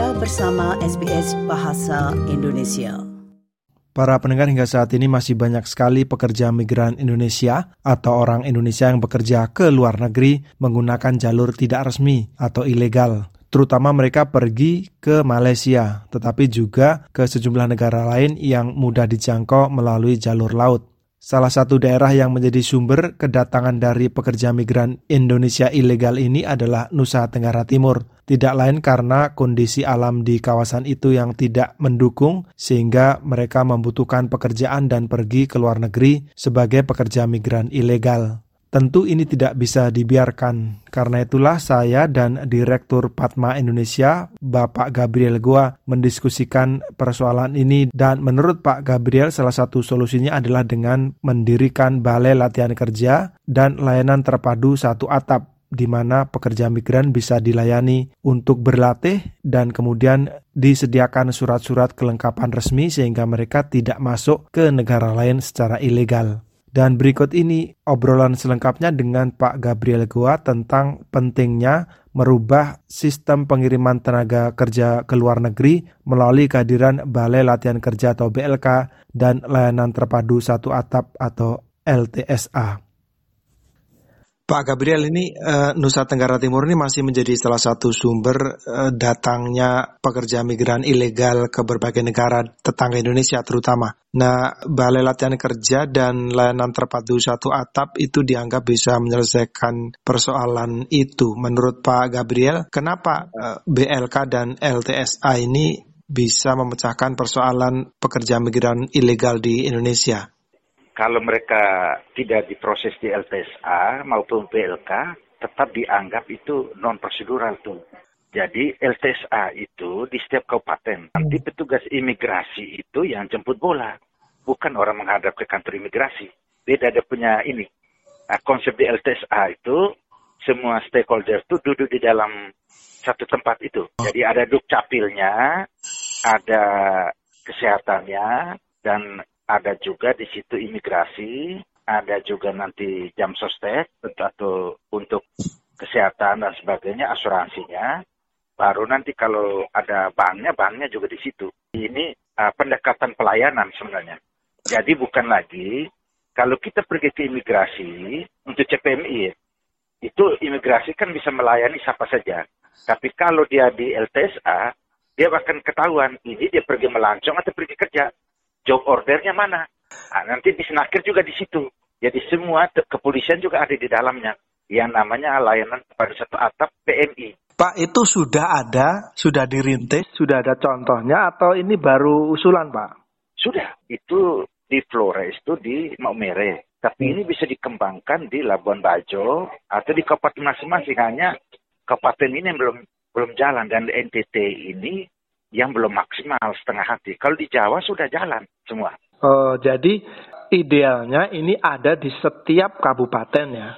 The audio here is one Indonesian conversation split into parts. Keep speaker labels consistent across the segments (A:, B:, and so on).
A: Anda bersama SBS Bahasa Indonesia.
B: Para pendengar hingga saat ini masih banyak sekali pekerja migran Indonesia atau orang Indonesia yang bekerja ke luar negeri menggunakan jalur tidak resmi atau ilegal. Terutama mereka pergi ke Malaysia, tetapi juga ke sejumlah negara lain yang mudah dijangkau melalui jalur laut. Salah satu daerah yang menjadi sumber kedatangan dari pekerja migran Indonesia ilegal ini adalah Nusa Tenggara Timur. Tidak lain karena kondisi alam di kawasan itu yang tidak mendukung, sehingga mereka membutuhkan pekerjaan dan pergi ke luar negeri sebagai pekerja migran ilegal. Tentu ini tidak bisa dibiarkan. Karena itulah saya dan Direktur Patma Indonesia, Bapak Gabriel Goa, mendiskusikan persoalan ini dan menurut Pak Gabriel salah satu solusinya adalah dengan mendirikan balai latihan kerja dan layanan terpadu satu atap di mana pekerja migran bisa dilayani untuk berlatih dan kemudian disediakan surat-surat kelengkapan resmi sehingga mereka tidak masuk ke negara lain secara ilegal. Dan berikut ini obrolan selengkapnya dengan Pak Gabriel Goa tentang pentingnya merubah sistem pengiriman tenaga kerja ke luar negeri melalui kehadiran Balai Latihan Kerja atau BLK dan layanan terpadu satu atap atau LTSA. Pak Gabriel ini uh, Nusa Tenggara Timur ini masih menjadi salah satu sumber uh, datangnya pekerja migran ilegal ke berbagai negara tetangga Indonesia terutama. Nah, balai latihan kerja dan layanan terpadu satu atap itu dianggap bisa menyelesaikan persoalan itu. Menurut Pak Gabriel, kenapa eh, BLK dan LTSA ini bisa memecahkan persoalan pekerja migran ilegal di Indonesia?
C: Kalau mereka tidak diproses di LTSA maupun PLK, tetap dianggap itu non prosedural tuh. Jadi LTSA itu di setiap kabupaten. Nanti petugas imigrasi itu yang jemput bola. Bukan orang menghadap ke kantor imigrasi. Beda ada punya ini. Nah, konsep di LTSA itu semua stakeholder itu duduk di dalam satu tempat itu. Jadi ada dukcapilnya, ada kesehatannya, dan ada juga di situ imigrasi, ada juga nanti jam sostek atau untuk kesehatan dan sebagainya, asuransinya. Baru nanti kalau ada banknya, banknya juga di situ. Ini uh, pendekatan pelayanan sebenarnya. Jadi bukan lagi kalau kita pergi ke imigrasi untuk CPMI, itu imigrasi kan bisa melayani siapa saja. Tapi kalau dia di LTSA, dia akan ketahuan ini dia pergi melancong atau pergi kerja job ordernya mana. Nah, nanti di Senakir juga di situ. Jadi semua kepolisian juga ada di dalamnya. Yang namanya layanan pada satu atap PMI.
B: Pak, itu sudah ada, sudah dirintis, sudah ada contohnya atau ini baru usulan, Pak?
C: Sudah. Itu di Flores, itu di Maumere. Tapi ini bisa dikembangkan di Labuan Bajo atau di kabupaten masing-masing. Hanya kabupaten ini belum belum jalan dan NTT ini yang belum maksimal setengah hati. Kalau di Jawa sudah jalan semua.
B: Oh, jadi idealnya ini ada di setiap kabupaten ya?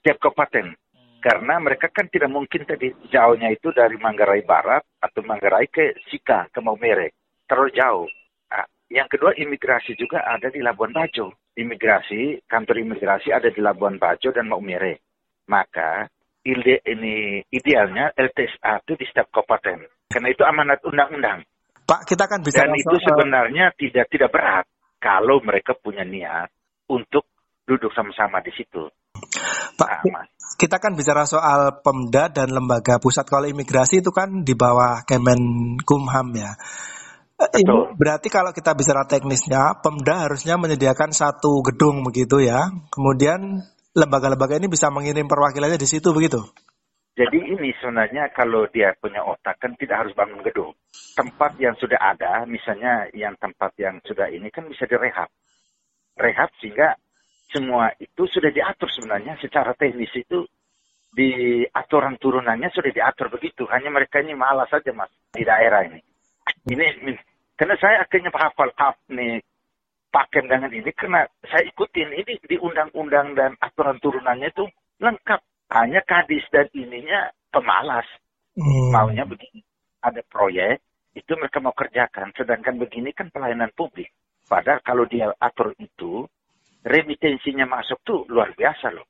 C: Setiap kabupaten. Karena mereka kan tidak mungkin tadi jauhnya itu dari Manggarai Barat atau Manggarai ke Sika, ke Maumere. Terlalu jauh. Nah, yang kedua, imigrasi juga ada di Labuan Bajo. Imigrasi, kantor imigrasi ada di Labuan Bajo dan Maumere. Maka ide ini idealnya LTSA itu di setiap kabupaten. Karena itu amanat undang-undang.
B: Pak, kita kan bisa
C: Dan itu sebenarnya tidak tidak berat kalau mereka punya niat untuk duduk sama-sama di situ.
B: Pak, nah, kita kan bicara soal Pemda dan lembaga pusat kalau imigrasi itu kan di bawah Kemenkumham ya. Betul. Ini berarti kalau kita bicara teknisnya, Pemda harusnya menyediakan satu gedung begitu ya. Kemudian lembaga-lembaga ini bisa mengirim perwakilannya di situ begitu?
C: Jadi ini sebenarnya kalau dia punya otak kan tidak harus bangun gedung. Tempat yang sudah ada, misalnya yang tempat yang sudah ini kan bisa direhab. Rehab sehingga semua itu sudah diatur sebenarnya secara teknis itu di aturan turunannya sudah diatur begitu. Hanya mereka ini malas saja mas di daerah ini. Ini karena saya akhirnya hafal hafal nih pakai dengan ini karena saya ikutin ini di undang-undang dan aturan turunannya itu lengkap. Hanya kadis dan ininya pemalas. Hmm. Maunya begini. Ada proyek, itu mereka mau kerjakan. Sedangkan begini kan pelayanan publik. Padahal kalau dia atur itu, remitensinya masuk tuh luar biasa loh.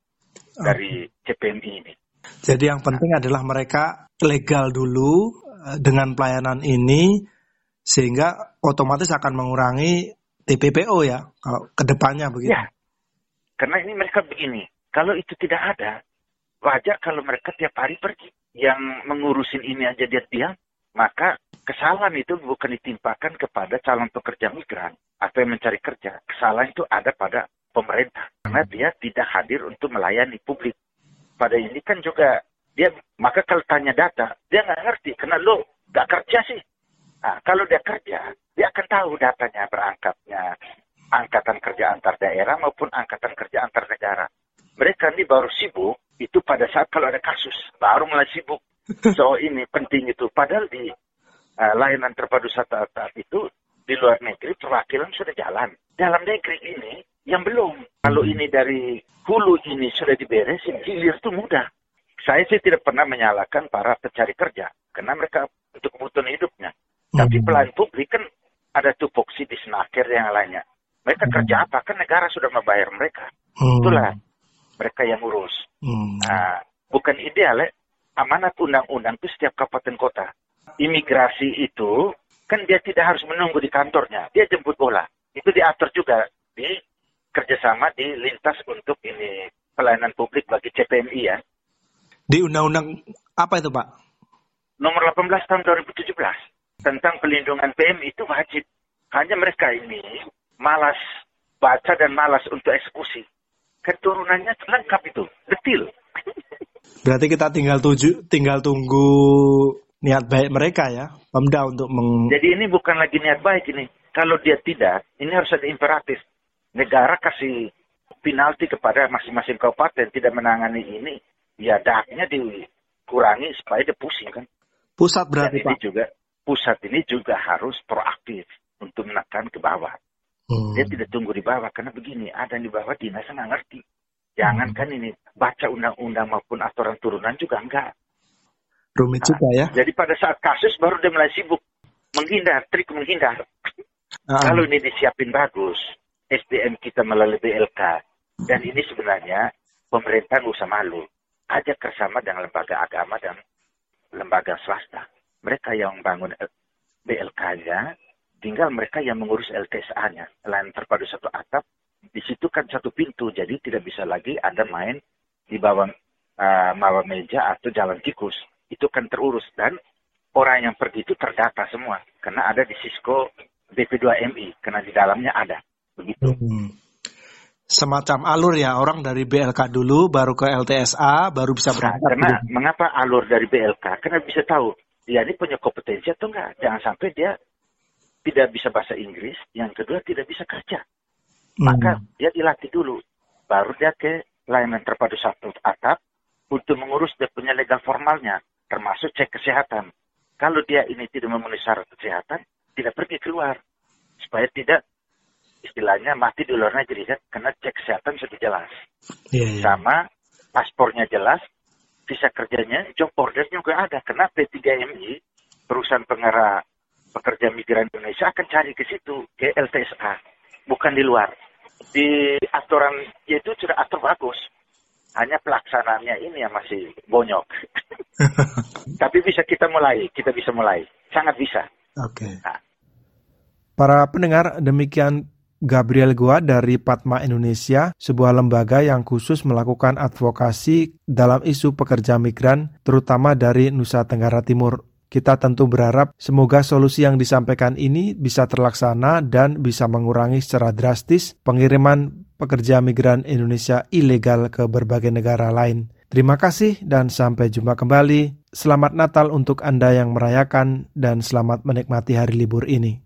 C: Dari CPMI ini.
B: Jadi yang penting adalah mereka legal dulu, eh, dengan pelayanan ini sehingga otomatis akan mengurangi TPPO ya kalau ke depannya begitu. Ya,
C: karena ini mereka begini, kalau itu tidak ada, wajar kalau mereka tiap hari pergi. Yang mengurusin ini aja dia diam, maka kesalahan itu bukan ditimpakan kepada calon pekerja migran atau yang mencari kerja. Kesalahan itu ada pada pemerintah karena dia tidak hadir untuk melayani publik. Pada ini kan juga dia maka kalau tanya data dia nggak ngerti karena lo nggak kerja sih. Nah, kalau dia kerja dia akan tahu datanya berangkatnya angkatan kerja antar daerah maupun angkatan kerja antar negara. Mereka ini baru sibuk itu pada saat kalau ada kasus baru mulai sibuk. So ini penting itu. Padahal di uh, layanan terpadu satu atap itu di luar negeri perwakilan sudah jalan. Dalam negeri ini yang belum. Kalau hmm. ini dari hulu ini sudah diberesin, hilir itu mudah. Saya sih tidak pernah menyalahkan para pencari kerja, karena mereka untuk kebutuhan hidupnya. Hmm. Tapi pelayan publik kan ada tupoksi di senaker yang lainnya. Mereka hmm. kerja apa? Kan negara sudah membayar mereka. Hmm. Itulah mereka yang urus. Hmm. Nah, bukan ideal, ya. amanat undang-undang itu setiap kabupaten kota. Imigrasi itu kan dia tidak harus menunggu di kantornya, dia jemput bola. Itu diatur juga di kerjasama di lintas untuk ini pelayanan publik bagi CPMI ya.
B: Di undang-undang apa itu Pak?
C: Nomor 18 tahun 2017 tentang pelindungan PM itu wajib. Hanya mereka ini malas baca dan malas untuk eksekusi. Keturunannya lengkap itu, detil.
B: Berarti kita tinggal tuju, tinggal tunggu niat baik mereka ya, Pemda untuk meng...
C: Jadi ini bukan lagi niat baik ini. Kalau dia tidak, ini harus ada imperatif negara kasih penalti kepada masing-masing kabupaten tidak menangani ini, ya daknya dikurangi supaya dia pusing kan.
B: Pusat berarti
C: Dan ini juga pusat ini juga harus proaktif untuk menekan ke bawah. Hmm. Dia tidak tunggu di bawah karena begini ada di bawah dinas nggak ngerti. Jangan hmm. kan ini baca undang-undang maupun aturan turunan juga enggak.
B: Rumit nah, juga ya.
C: Jadi pada saat kasus baru dia mulai sibuk menghindar, trik menghindar. Uh Kalau ini disiapin bagus, SDM kita melalui BLK. Dan ini sebenarnya pemerintah nggak usah malu. Ajak bersama dengan lembaga agama dan lembaga swasta. Mereka yang bangun BLK-nya, tinggal mereka yang mengurus LTSA-nya. Lain terpadu satu atap, di situ kan satu pintu, jadi tidak bisa lagi ada main di bawah uh, bawah meja atau jalan tikus. Itu kan terurus dan orang yang pergi itu terdata semua karena ada di Cisco BP2MI karena di dalamnya ada. Begitu. Hmm.
B: Semacam alur ya, orang dari BLK dulu, baru ke LTSA, baru bisa nah, berangkat.
C: Karena gitu. mengapa alur dari BLK? Karena bisa tahu dia ini punya kompetensi atau enggak. Jangan sampai dia tidak bisa bahasa Inggris, yang kedua tidak bisa kerja. Hmm. Maka dia dilatih dulu, baru dia ke layanan terpadu satu atap untuk mengurus dia punya legal formalnya, termasuk cek kesehatan. Kalau dia ini tidak memenuhi syarat kesehatan, tidak pergi keluar supaya tidak istilahnya mati di luar negeri kan karena cek kesehatan sudah jelas. Yeah, yeah. Sama paspornya jelas, visa kerjanya, job order juga ada. Karena P3MI, perusahaan pengarah pekerja migran Indonesia akan cari ke situ, ke LTSA, bukan di luar. Di aturan itu sudah atur bagus. Hanya pelaksanaannya ini yang masih bonyok. Tapi bisa kita mulai, kita bisa mulai. Sangat bisa.
B: Oke. Okay. Nah. Para pendengar, demikian Gabriel Gua dari Patma Indonesia, sebuah lembaga yang khusus melakukan advokasi dalam isu pekerja migran, terutama dari Nusa Tenggara Timur. Kita tentu berharap semoga solusi yang disampaikan ini bisa terlaksana dan bisa mengurangi secara drastis pengiriman pekerja migran Indonesia ilegal ke berbagai negara lain. Terima kasih dan sampai jumpa kembali. Selamat Natal untuk Anda yang merayakan dan selamat menikmati hari libur ini.